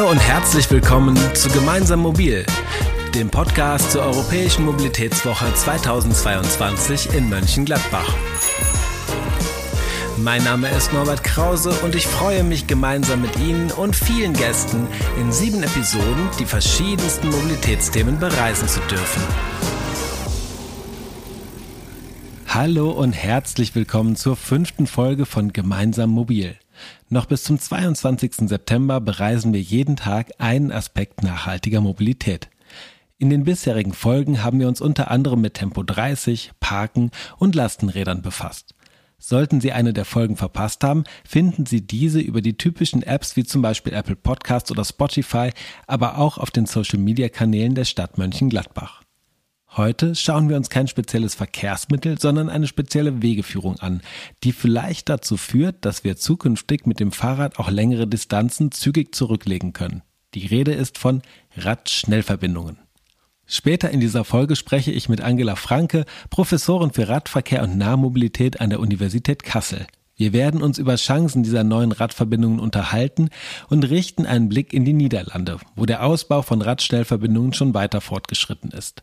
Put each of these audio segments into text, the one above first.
Hallo und herzlich willkommen zu Gemeinsam Mobil, dem Podcast zur Europäischen Mobilitätswoche 2022 in Mönchengladbach. Mein Name ist Norbert Krause und ich freue mich gemeinsam mit Ihnen und vielen Gästen in sieben Episoden die verschiedensten Mobilitätsthemen bereisen zu dürfen. Hallo und herzlich willkommen zur fünften Folge von Gemeinsam Mobil. Noch bis zum 22. September bereisen wir jeden Tag einen Aspekt nachhaltiger Mobilität. In den bisherigen Folgen haben wir uns unter anderem mit Tempo 30, Parken und Lastenrädern befasst. Sollten Sie eine der Folgen verpasst haben, finden Sie diese über die typischen Apps wie zum Beispiel Apple Podcasts oder Spotify, aber auch auf den Social Media Kanälen der Stadt Mönchengladbach. Heute schauen wir uns kein spezielles Verkehrsmittel, sondern eine spezielle Wegeführung an, die vielleicht dazu führt, dass wir zukünftig mit dem Fahrrad auch längere Distanzen zügig zurücklegen können. Die Rede ist von Radschnellverbindungen. Später in dieser Folge spreche ich mit Angela Franke, Professorin für Radverkehr und Nahmobilität an der Universität Kassel. Wir werden uns über Chancen dieser neuen Radverbindungen unterhalten und richten einen Blick in die Niederlande, wo der Ausbau von Radschnellverbindungen schon weiter fortgeschritten ist.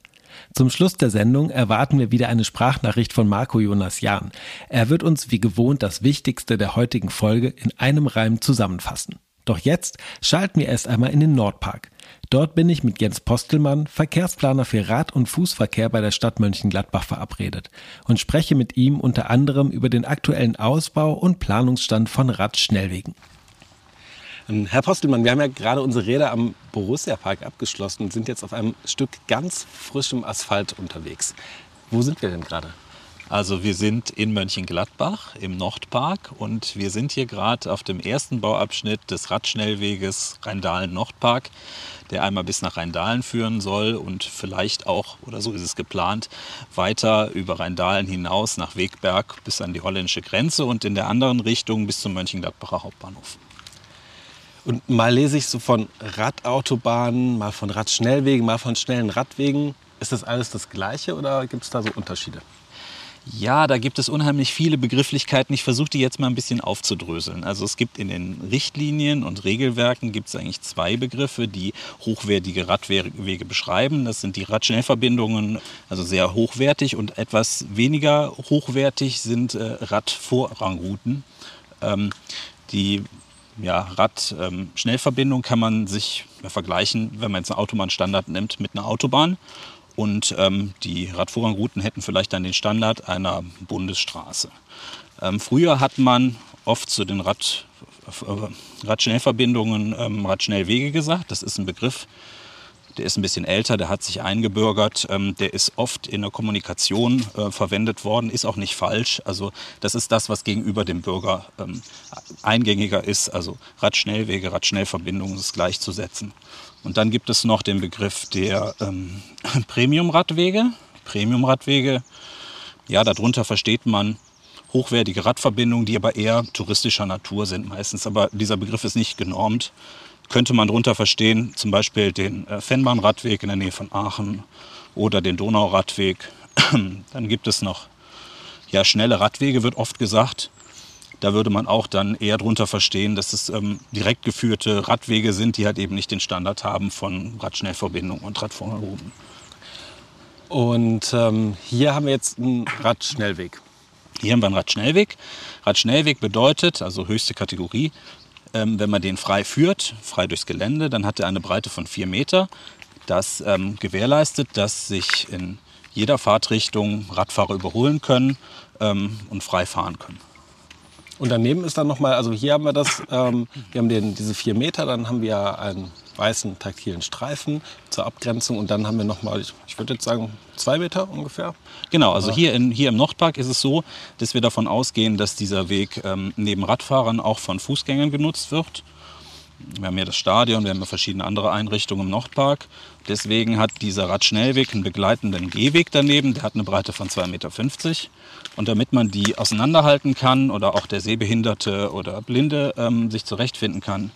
Zum Schluss der Sendung erwarten wir wieder eine Sprachnachricht von Marco Jonas Jahn. Er wird uns wie gewohnt das Wichtigste der heutigen Folge in einem Reim zusammenfassen. Doch jetzt schalten wir erst einmal in den Nordpark. Dort bin ich mit Jens Postelmann, Verkehrsplaner für Rad- und Fußverkehr bei der Stadt Mönchengladbach verabredet und spreche mit ihm unter anderem über den aktuellen Ausbau und Planungsstand von Radschnellwegen. Ähm, Herr Postelmann, wir haben ja gerade unsere Räder am Borussia-Park abgeschlossen und sind jetzt auf einem Stück ganz frischem Asphalt unterwegs. Wo sind wir denn gerade? Also wir sind in Mönchengladbach im Nordpark und wir sind hier gerade auf dem ersten Bauabschnitt des Radschnellweges Rheindahlen-Nordpark, der einmal bis nach Rheindahlen führen soll und vielleicht auch, oder so ist es geplant, weiter über Rheindahlen hinaus nach Wegberg bis an die holländische Grenze und in der anderen Richtung bis zum Mönchengladbacher Hauptbahnhof. Und mal lese ich so von Radautobahnen, mal von Radschnellwegen, mal von schnellen Radwegen. Ist das alles das Gleiche oder gibt es da so Unterschiede? Ja, da gibt es unheimlich viele Begrifflichkeiten. Ich versuche die jetzt mal ein bisschen aufzudröseln. Also es gibt in den Richtlinien und Regelwerken gibt es eigentlich zwei Begriffe, die hochwertige Radwege beschreiben. Das sind die Radschnellverbindungen, also sehr hochwertig und etwas weniger hochwertig sind äh, Radvorrangrouten. Ähm, die ja, Rad-Schnellverbindung ähm, kann man sich vergleichen, wenn man jetzt einen Autobahnstandard nimmt, mit einer Autobahn. Und ähm, die Radvorrangrouten hätten vielleicht dann den Standard einer Bundesstraße. Ähm, früher hat man oft zu den Rad, äh, Radschnellverbindungen ähm, Radschnellwege gesagt. Das ist ein Begriff, der ist ein bisschen älter, der hat sich eingebürgert, ähm, der ist oft in der Kommunikation äh, verwendet worden, ist auch nicht falsch. Also das ist das, was gegenüber dem Bürger ähm, eingängiger ist. Also Radschnellwege, Radschnellverbindungen ist gleichzusetzen. Und dann gibt es noch den Begriff der ähm, Premium-Radwege. Premium-Radwege, ja, darunter versteht man hochwertige Radverbindungen, die aber eher touristischer Natur sind meistens. Aber dieser Begriff ist nicht genormt könnte man darunter verstehen, zum Beispiel den äh, Fennbahnradweg in der Nähe von Aachen oder den Donauradweg. dann gibt es noch ja, schnelle Radwege, wird oft gesagt. Da würde man auch dann eher darunter verstehen, dass es ähm, direkt geführte Radwege sind, die halt eben nicht den Standard haben von Radschnellverbindungen und Radvorrouten. Und ähm, hier haben wir jetzt einen Radschnellweg. Hier haben wir einen Radschnellweg. Radschnellweg bedeutet, also höchste Kategorie, ähm, wenn man den frei führt, frei durchs Gelände, dann hat er eine Breite von vier Meter. Das ähm, gewährleistet, dass sich in jeder Fahrtrichtung Radfahrer überholen können ähm, und frei fahren können. Und daneben ist dann nochmal, also hier haben wir das, ähm, wir haben den, diese vier Meter, dann haben wir einen weißen taktilen Streifen zur Abgrenzung und dann haben wir nochmal, ich würde jetzt sagen, zwei Meter ungefähr. Genau, also hier, in, hier im Nordpark ist es so, dass wir davon ausgehen, dass dieser Weg ähm, neben Radfahrern auch von Fußgängern genutzt wird. Wir haben ja das Stadion, wir haben ja verschiedene andere Einrichtungen im Nordpark. Deswegen hat dieser Radschnellweg einen begleitenden Gehweg daneben, der hat eine Breite von 2,50 Meter. Und damit man die auseinanderhalten kann oder auch der Sehbehinderte oder Blinde ähm, sich zurechtfinden kann,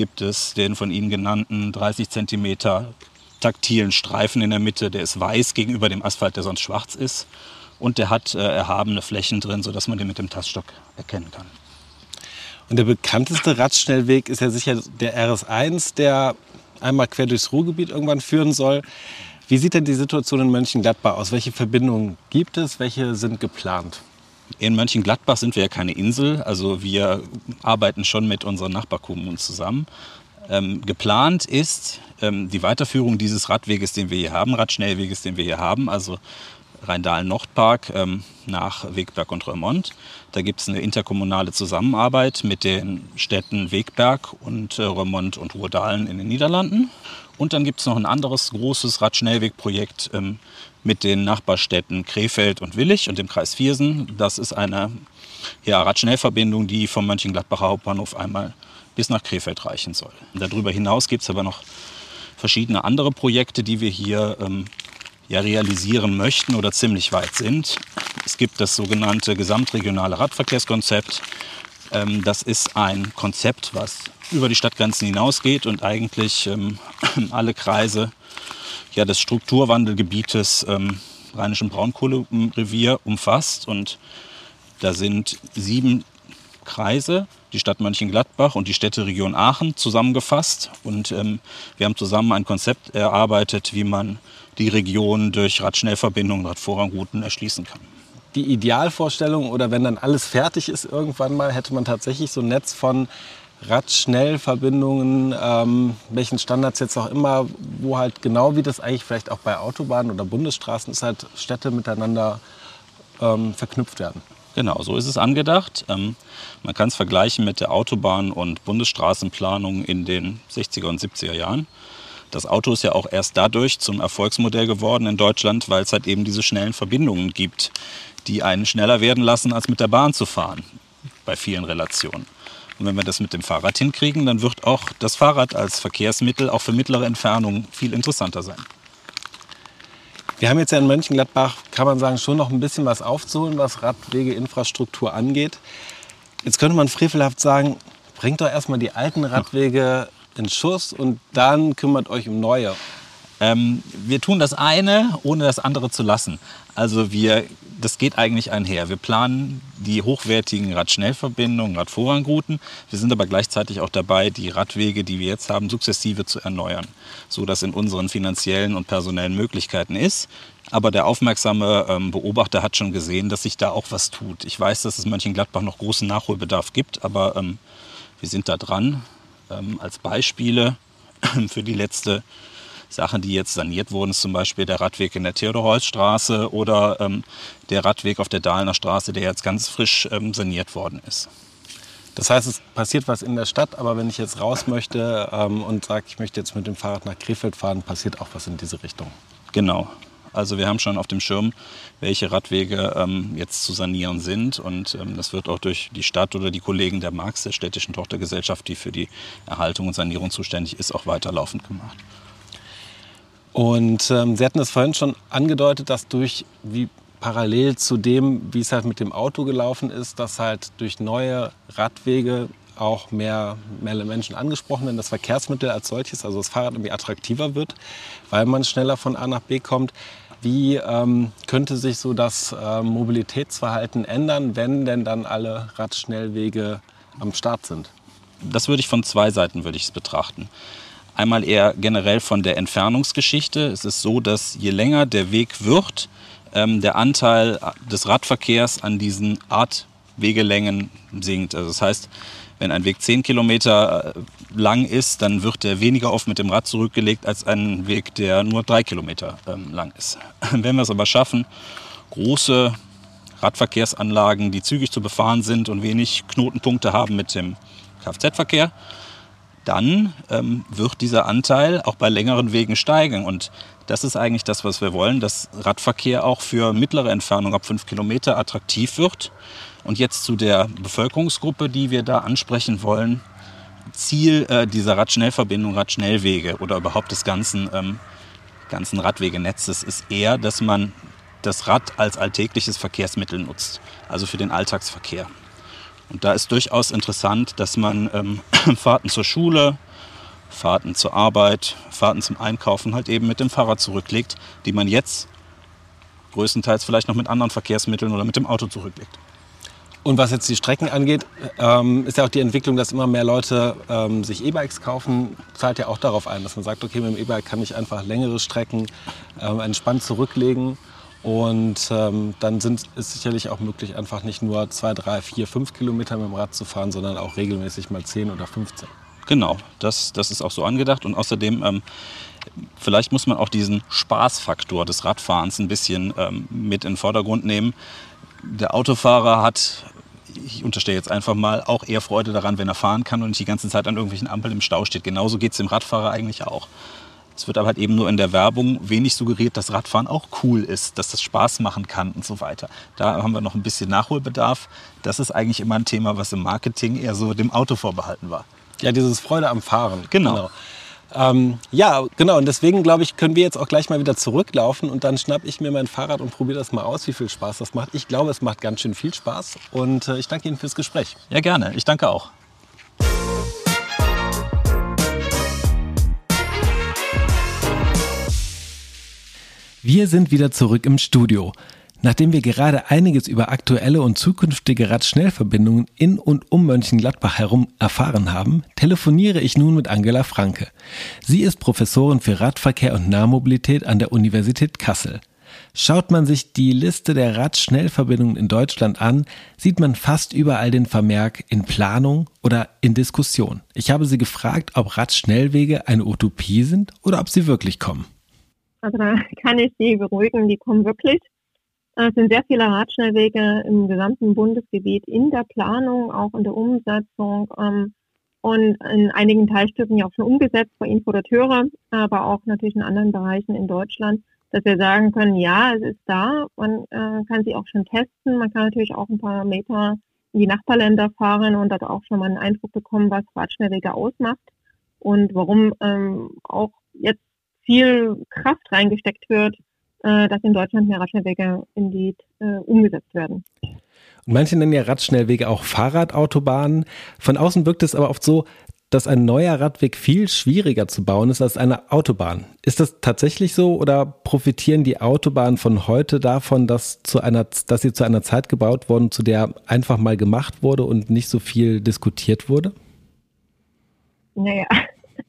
gibt es den von Ihnen genannten 30 cm taktilen Streifen in der Mitte. Der ist weiß gegenüber dem Asphalt, der sonst schwarz ist. Und der hat äh, erhabene Flächen drin, sodass man den mit dem Taststock erkennen kann. Und der bekannteste Radschnellweg ist ja sicher der RS1, der einmal quer durchs Ruhrgebiet irgendwann führen soll. Wie sieht denn die Situation in Mönchengladbach aus? Welche Verbindungen gibt es? Welche sind geplant? In Mönchengladbach sind wir ja keine Insel, also wir arbeiten schon mit unseren Nachbarkommunen zusammen. Ähm, geplant ist ähm, die Weiterführung dieses Radweges, den wir hier haben, Radschnellweges, den wir hier haben, also Rheindahlen-Nordpark ähm, nach Wegberg und Remont. Da gibt es eine interkommunale Zusammenarbeit mit den Städten Wegberg und äh, Remont und Ruhrdahlen in den Niederlanden. Und dann gibt es noch ein anderes großes Radschnellwegprojekt ähm, mit den Nachbarstädten Krefeld und Willig und dem Kreis Viersen. Das ist eine ja, Radschnellverbindung, die vom Mönchengladbacher Hauptbahnhof einmal bis nach Krefeld reichen soll. Darüber hinaus gibt es aber noch verschiedene andere Projekte, die wir hier ähm, ja, realisieren möchten oder ziemlich weit sind. Es gibt das sogenannte gesamtregionale Radverkehrskonzept. Ähm, das ist ein Konzept, was über die Stadtgrenzen hinausgeht und eigentlich ähm, alle Kreise ja, des Strukturwandelgebietes ähm, Rheinischen Braunkohlerevier umfasst. Und da sind sieben Kreise, die Stadt Mönchengladbach und die Städteregion Aachen zusammengefasst. Und ähm, wir haben zusammen ein Konzept erarbeitet, wie man die Region durch Radschnellverbindungen, Radvorrangrouten erschließen kann. Die Idealvorstellung oder wenn dann alles fertig ist irgendwann mal, hätte man tatsächlich so ein Netz von Radschnellverbindungen, ähm, welchen Standards jetzt auch immer, wo halt genau wie das eigentlich vielleicht auch bei Autobahnen oder Bundesstraßen ist, halt Städte miteinander ähm, verknüpft werden. Genau, so ist es angedacht. Ähm, man kann es vergleichen mit der Autobahn- und Bundesstraßenplanung in den 60er und 70er Jahren. Das Auto ist ja auch erst dadurch zum Erfolgsmodell geworden in Deutschland, weil es halt eben diese schnellen Verbindungen gibt, die einen schneller werden lassen, als mit der Bahn zu fahren, bei vielen Relationen. Und wenn wir das mit dem Fahrrad hinkriegen, dann wird auch das Fahrrad als Verkehrsmittel auch für mittlere Entfernungen viel interessanter sein. Wir haben jetzt ja in Mönchengladbach, kann man sagen, schon noch ein bisschen was aufzuholen, was Radwegeinfrastruktur angeht. Jetzt könnte man frevelhaft sagen, bringt doch erstmal die alten Radwege in Schuss und dann kümmert euch um neue. Ähm, wir tun das eine, ohne das andere zu lassen. Also wir, das geht eigentlich einher. Wir planen die hochwertigen Radschnellverbindungen, Radvorrangrouten. Wir sind aber gleichzeitig auch dabei, die Radwege, die wir jetzt haben, sukzessive zu erneuern, so dass in unseren finanziellen und personellen Möglichkeiten ist. Aber der aufmerksame ähm, Beobachter hat schon gesehen, dass sich da auch was tut. Ich weiß, dass es Mönchengladbach noch großen Nachholbedarf gibt, aber ähm, wir sind da dran ähm, als Beispiele für die letzte Sache, die jetzt saniert wurden, ist zum Beispiel der Radweg in der Theodor-Heuss-Straße oder ähm, der Radweg auf der Dahlener Straße, der jetzt ganz frisch ähm, saniert worden ist. Das heißt, es passiert was in der Stadt, aber wenn ich jetzt raus möchte ähm, und sage, ich möchte jetzt mit dem Fahrrad nach Krefeld fahren, passiert auch was in diese Richtung. Genau. Also wir haben schon auf dem Schirm, welche Radwege ähm, jetzt zu sanieren sind. Und ähm, das wird auch durch die Stadt oder die Kollegen der Marx, der städtischen Tochtergesellschaft, die für die Erhaltung und Sanierung zuständig ist, auch weiterlaufend gemacht. Und ähm, Sie hatten es vorhin schon angedeutet, dass durch, wie parallel zu dem, wie es halt mit dem Auto gelaufen ist, dass halt durch neue Radwege auch mehr, mehr Menschen angesprochen werden, das Verkehrsmittel als solches, also das Fahrrad irgendwie attraktiver wird, weil man schneller von A nach B kommt. Wie ähm, könnte sich so das äh, Mobilitätsverhalten ändern, wenn denn dann alle Radschnellwege am Start sind? Das würde ich von zwei Seiten würde ich es betrachten. Einmal eher generell von der Entfernungsgeschichte. Es ist so, dass je länger der Weg wird, ähm, der Anteil des Radverkehrs an diesen Artwegelängen sinkt. Also das heißt, wenn ein Weg 10 Kilometer äh, lang ist, dann wird er weniger oft mit dem Rad zurückgelegt als ein Weg, der nur 3 Kilometer ähm, lang ist. Wenn wir es aber schaffen, große Radverkehrsanlagen, die zügig zu befahren sind und wenig Knotenpunkte haben mit dem Kfz-Verkehr, dann ähm, wird dieser Anteil auch bei längeren Wegen steigen. Und das ist eigentlich das, was wir wollen, dass Radverkehr auch für mittlere Entfernung ab 5 Kilometer attraktiv wird und jetzt zu der Bevölkerungsgruppe, die wir da ansprechen wollen. Ziel äh, dieser Radschnellverbindung, Radschnellwege oder überhaupt des ganzen, ähm, ganzen Radwegenetzes ist eher, dass man das Rad als alltägliches Verkehrsmittel nutzt, also für den Alltagsverkehr. Und da ist durchaus interessant, dass man ähm, Fahrten zur Schule, Fahrten zur Arbeit, Fahrten zum Einkaufen halt eben mit dem Fahrrad zurücklegt, die man jetzt größtenteils vielleicht noch mit anderen Verkehrsmitteln oder mit dem Auto zurücklegt. Und was jetzt die Strecken angeht, ähm, ist ja auch die Entwicklung, dass immer mehr Leute ähm, sich E-Bikes kaufen, zahlt ja auch darauf ein, dass man sagt, okay, mit dem E-Bike kann ich einfach längere Strecken ähm, entspannt zurücklegen. Und ähm, dann sind, ist sicherlich auch möglich, einfach nicht nur zwei, drei, vier, fünf Kilometer mit dem Rad zu fahren, sondern auch regelmäßig mal zehn oder 15. Genau, das, das ist auch so angedacht. Und außerdem, ähm, vielleicht muss man auch diesen Spaßfaktor des Radfahrens ein bisschen ähm, mit in den Vordergrund nehmen. Der Autofahrer hat ich unterstelle jetzt einfach mal, auch eher Freude daran, wenn er fahren kann und nicht die ganze Zeit an irgendwelchen Ampeln im Stau steht. Genauso geht es dem Radfahrer eigentlich auch. Es wird aber halt eben nur in der Werbung wenig suggeriert, dass Radfahren auch cool ist, dass das Spaß machen kann und so weiter. Da haben wir noch ein bisschen Nachholbedarf. Das ist eigentlich immer ein Thema, was im Marketing eher so dem Auto vorbehalten war. Ja, dieses Freude am Fahren. Genau. genau. Ähm, ja, genau. Und deswegen, glaube ich, können wir jetzt auch gleich mal wieder zurücklaufen und dann schnapp ich mir mein Fahrrad und probiere das mal aus, wie viel Spaß das macht. Ich glaube, es macht ganz schön viel Spaß und äh, ich danke Ihnen fürs Gespräch. Ja, gerne. Ich danke auch. Wir sind wieder zurück im Studio. Nachdem wir gerade einiges über aktuelle und zukünftige Radschnellverbindungen in und um Mönchengladbach herum erfahren haben, telefoniere ich nun mit Angela Franke. Sie ist Professorin für Radverkehr und Nahmobilität an der Universität Kassel. Schaut man sich die Liste der Radschnellverbindungen in Deutschland an, sieht man fast überall den Vermerk in Planung oder in Diskussion. Ich habe sie gefragt, ob Radschnellwege eine Utopie sind oder ob sie wirklich kommen. Also da kann ich Sie beruhigen, die kommen wirklich. Es sind sehr viele Radschnellwege im gesamten Bundesgebiet in der Planung, auch in der Umsetzung ähm, und in einigen Teilstücken ja auch schon umgesetzt bei Infodateure, aber auch natürlich in anderen Bereichen in Deutschland, dass wir sagen können, ja, es ist da, man äh, kann sie auch schon testen, man kann natürlich auch ein paar Meter in die Nachbarländer fahren und dort auch schon mal einen Eindruck bekommen, was Radschnellwege ausmacht und warum ähm, auch jetzt viel Kraft reingesteckt wird, äh, dass in Deutschland mehr Radschnellwege indeed äh, umgesetzt werden. Und manche nennen ja Radschnellwege auch Fahrradautobahnen. Von außen wirkt es aber oft so, dass ein neuer Radweg viel schwieriger zu bauen ist als eine Autobahn. Ist das tatsächlich so oder profitieren die Autobahnen von heute davon, dass, zu einer, dass sie zu einer Zeit gebaut wurden, zu der einfach mal gemacht wurde und nicht so viel diskutiert wurde? Naja,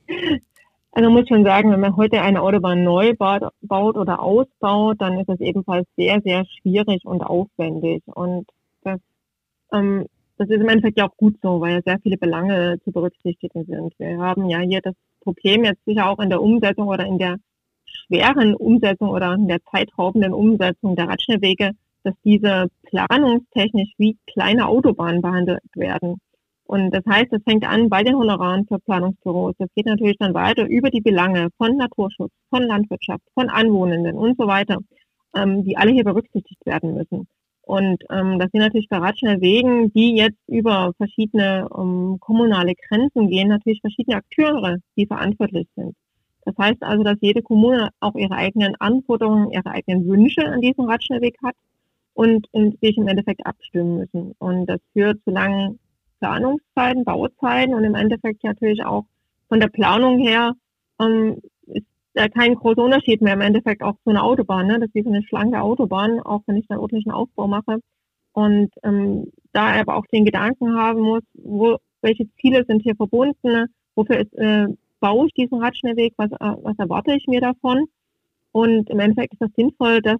also man muss schon sagen, wenn man heute eine Autobahn neu baut, oder ausbaut, dann ist es ebenfalls sehr, sehr schwierig und aufwendig. Und das, ähm, das ist im Endeffekt ja auch gut so, weil ja sehr viele Belange zu berücksichtigen sind. Wir haben ja hier das Problem jetzt sicher auch in der Umsetzung oder in der schweren Umsetzung oder in der zeitraubenden Umsetzung der Radschnellwege, dass diese planungstechnisch wie kleine Autobahnen behandelt werden. Und das heißt, es fängt an bei den Honoraren für Planungsbüros. Das geht natürlich dann weiter über die Belange von Naturschutz, von Landwirtschaft, von Anwohnenden und so weiter, ähm, die alle hier berücksichtigt werden müssen. Und ähm, das sind natürlich bei Radschnellwegen, die jetzt über verschiedene ähm, kommunale Grenzen gehen, natürlich verschiedene Akteure, die verantwortlich sind. Das heißt also, dass jede Kommune auch ihre eigenen Anforderungen, ihre eigenen Wünsche an diesem Radschnellweg hat und, und sich im Endeffekt abstimmen müssen. Und das führt zu langen Planungszeiten, Bauzeiten und im Endeffekt natürlich auch von der Planung her ähm, ist da kein großer Unterschied mehr im Endeffekt auch zu einer Autobahn. Ne? Das ist eine schlanke Autobahn, auch wenn ich dann ordentlichen Aufbau mache. Und ähm, da aber auch den Gedanken haben muss, wo, welche Ziele sind hier verbunden, wofür ist, äh, baue ich diesen Radschnellweg, was, äh, was erwarte ich mir davon. Und im Endeffekt ist das sinnvoll, dass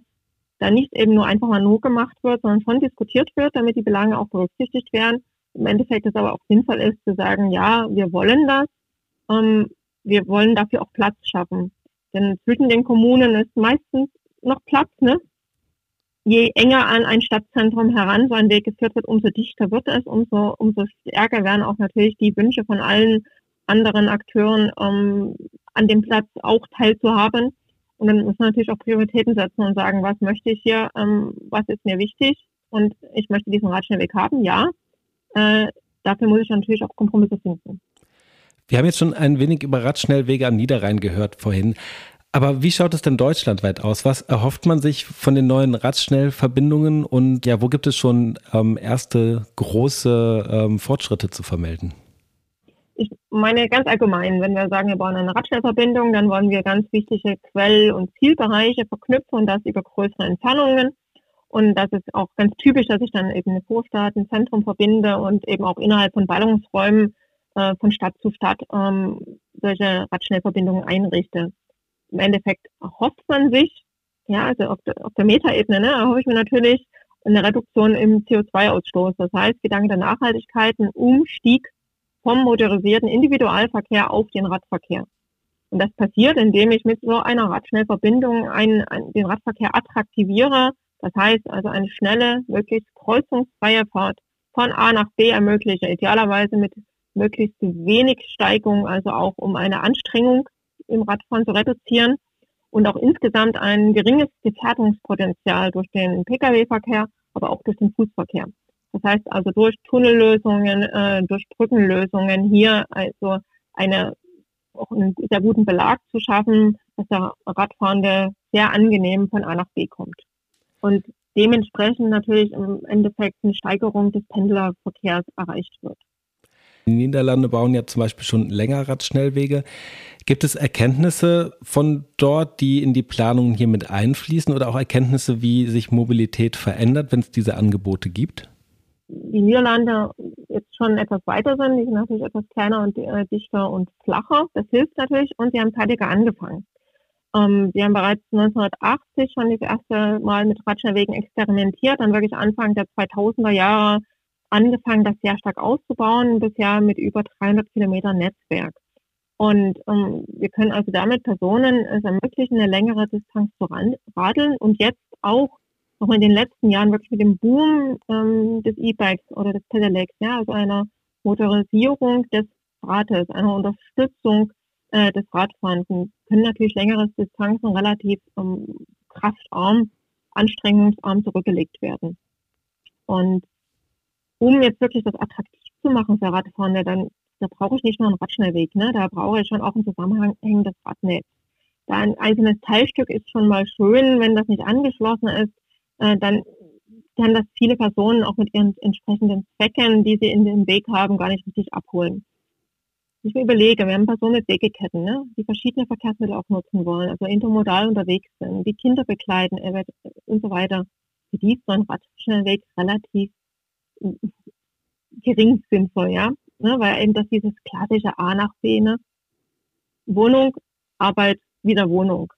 da nicht eben nur einfach mal nur gemacht wird, sondern schon diskutiert wird, damit die Belange auch berücksichtigt werden im Endeffekt es aber auch sinnvoll ist zu sagen, ja, wir wollen das, ähm, wir wollen dafür auch Platz schaffen. Denn zwischen den Kommunen ist meistens noch Platz, ne? Je enger an ein Stadtzentrum heran so ein Weg geführt wird, umso dichter wird es, umso, umso stärker werden auch natürlich die Wünsche von allen anderen Akteuren ähm, an dem Platz auch teilzuhaben. Und dann muss man natürlich auch Prioritäten setzen und sagen, was möchte ich hier, ähm, was ist mir wichtig und ich möchte diesen Radschnellweg haben, ja, äh, dafür muss ich natürlich auch Kompromisse finden. Wir haben jetzt schon ein wenig über Radschnellwege am Niederrhein gehört vorhin. Aber wie schaut es denn deutschlandweit aus? Was erhofft man sich von den neuen Radschnellverbindungen und ja, wo gibt es schon ähm, erste große ähm, Fortschritte zu vermelden? Ich meine ganz allgemein, wenn wir sagen, wir bauen eine Radschnellverbindung, dann wollen wir ganz wichtige Quell- und Zielbereiche verknüpfen und das über größere Entfernungen. Und das ist auch ganz typisch, dass ich dann eben eine Vorstadt, ein Zentrum verbinde und eben auch innerhalb von Ballungsräumen äh, von Stadt zu Stadt ähm, solche Radschnellverbindungen einrichte. Im Endeffekt erhofft man sich, ja, also auf der, auf der Metaebene, ne, erhoffe ich mir natürlich eine Reduktion im CO2-Ausstoß. Das heißt, Gedanke der Nachhaltigkeit, ein Umstieg vom motorisierten Individualverkehr auf den Radverkehr. Und das passiert, indem ich mit so einer Radschnellverbindung einen, einen, den Radverkehr attraktiviere. Das heißt also eine schnelle, möglichst kreuzungsfreie Fahrt von A nach B ermögliche, idealerweise mit möglichst wenig Steigung, also auch um eine Anstrengung im Radfahren zu reduzieren und auch insgesamt ein geringes Gefährdungspotenzial durch den Pkw-Verkehr, aber auch durch den Fußverkehr. Das heißt also durch Tunnellösungen, äh, durch Brückenlösungen hier also eine auch einen sehr guten Belag zu schaffen, dass der Radfahrende sehr angenehm von A nach B kommt. Und dementsprechend natürlich im Endeffekt eine Steigerung des Pendlerverkehrs erreicht wird. Die Niederlande bauen ja zum Beispiel schon länger Radschnellwege. Gibt es Erkenntnisse von dort, die in die Planungen hier mit einfließen oder auch Erkenntnisse, wie sich Mobilität verändert, wenn es diese Angebote gibt? Die Niederlande jetzt schon etwas weiter sind, die sind natürlich etwas kleiner und äh, dichter und flacher. Das hilft natürlich und sie haben zeitiger angefangen. Ähm, sie haben bereits 1980 schon das erste Mal mit Radschnellwegen experimentiert, dann wirklich Anfang der 2000er Jahre angefangen, das sehr stark auszubauen, bisher mit über 300 Kilometer Netzwerk. Und ähm, wir können also damit Personen es ermöglichen, eine längere Distanz zu radeln und jetzt auch noch in den letzten Jahren wirklich mit dem Boom ähm, des E-Bikes oder des Pedelecs, ja, also einer Motorisierung des Rates, einer Unterstützung äh, des Radfahrens, können natürlich längere Distanzen relativ ähm, kraftarm, anstrengungsarm zurückgelegt werden. Und um jetzt wirklich das attraktiv zu machen für Radfahrende, dann da brauche ich nicht nur einen Radschnellweg, ne? da brauche ich schon auch ein zusammenhängendes Radnetz. Da ein einzelnes Teilstück ist schon mal schön, wenn das nicht angeschlossen ist, äh, dann kann das viele Personen auch mit ihren entsprechenden Zwecken, die sie in den Weg haben, gar nicht richtig abholen. Ich mir überlege, wir haben Personen mit Wegeketten, ne, die verschiedene Verkehrsmittel auch nutzen wollen, also intermodal unterwegs sind, die Kinder begleiten äh, und so weiter. Für die ist so ein Radschnellweg relativ gering sinnvoll, ja, ne, weil eben das dieses klassische A nach B, ne, Wohnung, Arbeit, wieder Wohnung,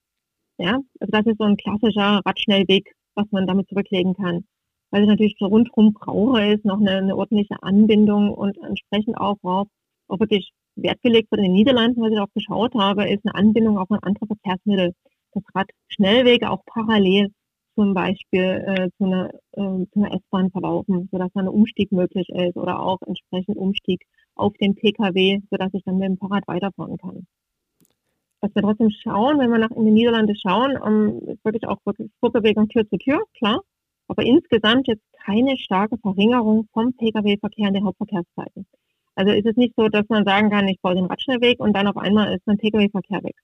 ja, also das ist so ein klassischer Radschnellweg, was man damit zurücklegen kann. Weil ich natürlich so rundherum brauche, ist noch eine, eine ordentliche Anbindung und entsprechend auch, worauf auch wirklich Wert gelegt wird in den Niederlanden, was ich auch geschaut habe, ist eine Anbindung auch an andere Verkehrsmittel. Das Radschnellwege auch parallel zum Beispiel äh, zu einer, äh, einer S-Bahn verlaufen, sodass dann ein Umstieg möglich ist oder auch entsprechend Umstieg auf den Pkw, sodass ich dann mit dem Fahrrad weiterfahren kann. Was wir trotzdem schauen, wenn wir nach in die Niederlande schauen, um, ähm, ist wirklich auch wirklich Fortbewegung Tür zu Tür, klar. Aber insgesamt jetzt keine starke Verringerung vom Pkw-Verkehr in den Hauptverkehrszeiten. Also ist es nicht so, dass man sagen kann, ich baue den Radschnellweg und dann auf einmal ist mein Pkw-Verkehr weg.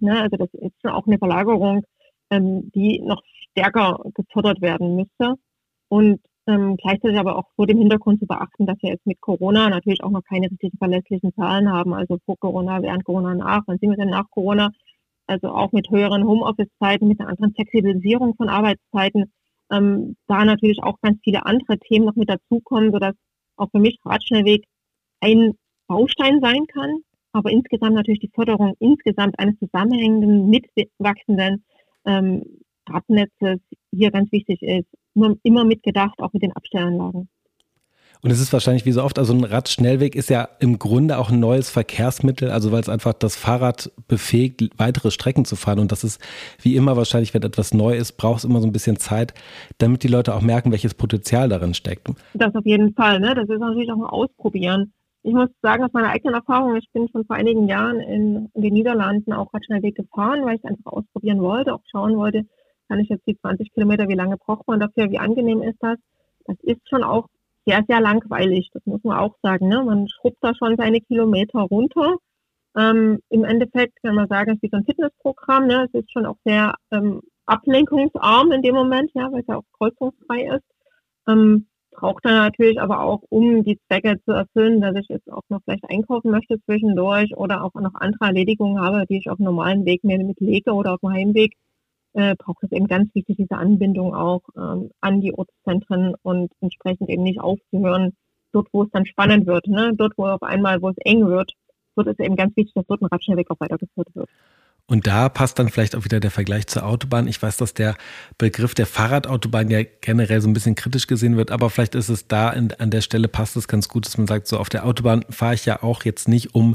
Ne, also das ist auch eine Verlagerung ähm, die noch stärker gefördert werden müsste. Und ähm, gleichzeitig aber auch vor dem Hintergrund zu beachten, dass wir jetzt mit Corona natürlich auch noch keine richtigen verlässlichen Zahlen haben, also vor Corona, während Corona, nach, wann sind wir denn nach Corona, also auch mit höheren Homeoffice-Zeiten, mit einer anderen Flexibilisierung von Arbeitszeiten, ähm, da natürlich auch ganz viele andere Themen noch mit dazukommen, sodass auch für mich Radschnellweg ein Baustein sein kann, aber insgesamt natürlich die Förderung insgesamt eines zusammenhängenden, mitwachsenden ähm, Radnetzes hier ganz wichtig ist. Immer, immer mitgedacht, auch mit den Abstellanlagen. Und es ist wahrscheinlich wie so oft, also ein Radschnellweg ist ja im Grunde auch ein neues Verkehrsmittel, also weil es einfach das Fahrrad befähigt, weitere Strecken zu fahren. Und das ist wie immer wahrscheinlich, wenn etwas neu ist, braucht es immer so ein bisschen Zeit, damit die Leute auch merken, welches Potenzial darin steckt. Das auf jeden Fall, ne? Das ist natürlich auch ein Ausprobieren. Ich muss sagen, aus meiner eigenen Erfahrung, ich bin schon vor einigen Jahren in, den Niederlanden auch Radschnellweg gefahren, weil ich einfach ausprobieren wollte, auch schauen wollte, kann ich jetzt die 20 Kilometer, wie lange braucht man dafür, wie angenehm ist das? Das ist schon auch sehr, sehr langweilig, das muss man auch sagen. Ne? Man schrubbt da schon seine Kilometer runter. Ähm, Im Endeffekt kann man sagen, es ist wie so ein Fitnessprogramm. Ne? Es ist schon auch sehr ähm, ablenkungsarm in dem Moment, ja, weil es ja auch kreuzungsfrei ist. Ähm, braucht dann natürlich aber auch, um die Zwecke zu erfüllen, dass ich jetzt auch noch vielleicht einkaufen möchte zwischendurch oder auch noch andere Erledigungen habe, die ich auf normalen Weg mir mitlege oder auf dem Heimweg, äh, braucht es eben ganz wichtig, diese Anbindung auch ähm, an die Ortszentren und entsprechend eben nicht aufzuhören, dort, wo es dann spannend wird, ne? dort, wo auf einmal, wo es eng wird, wird es eben ganz wichtig, dass dort ein Radschnellweg auch weitergeführt wird. Und da passt dann vielleicht auch wieder der Vergleich zur Autobahn. Ich weiß, dass der Begriff der Fahrradautobahn ja generell so ein bisschen kritisch gesehen wird, aber vielleicht ist es da in, an der Stelle passt es ganz gut, dass man sagt, so auf der Autobahn fahre ich ja auch jetzt nicht, um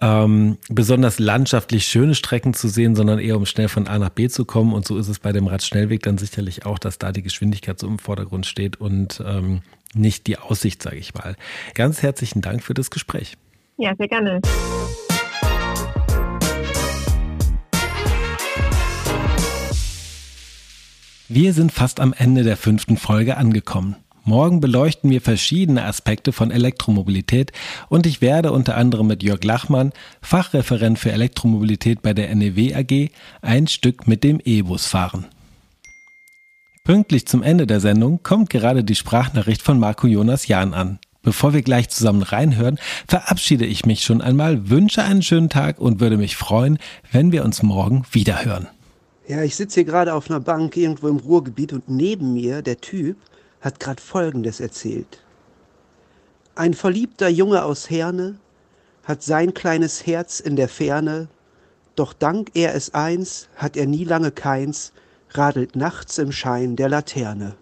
ähm, besonders landschaftlich schöne Strecken zu sehen, sondern eher um schnell von A nach B zu kommen. Und so ist es bei dem Radschnellweg dann sicherlich auch, dass da die Geschwindigkeit so im Vordergrund steht und ähm, nicht die Aussicht, sage ich mal. Ganz herzlichen Dank für das Gespräch. Ja, sehr gerne. Wir sind fast am Ende der fünften Folge angekommen. Morgen beleuchten wir verschiedene Aspekte von Elektromobilität und ich werde unter anderem mit Jörg Lachmann, Fachreferent für Elektromobilität bei der NEW AG, ein Stück mit dem E-Bus fahren. Pünktlich zum Ende der Sendung kommt gerade die Sprachnachricht von Marco Jonas Jahn an. Bevor wir gleich zusammen reinhören, verabschiede ich mich schon einmal, wünsche einen schönen Tag und würde mich freuen, wenn wir uns morgen wieder hören. Ja, ich sitze hier gerade auf einer Bank irgendwo im Ruhrgebiet und neben mir, der Typ, hat gerade Folgendes erzählt. Ein verliebter Junge aus Herne hat sein kleines Herz in der Ferne, doch dank RS1 hat er nie lange keins, radelt nachts im Schein der Laterne.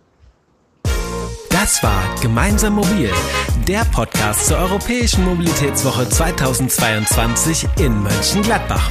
Das war Gemeinsam Mobil, der Podcast zur Europäischen Mobilitätswoche 2022 in Mönchengladbach.